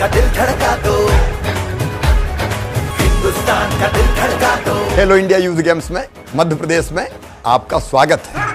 का दिल धड़का दो। हिंदुस्तान का दिल धड़का दो। हेलो इंडिया यूथ गेम्स में, मध्य प्रदेश में आपका स्वागत है।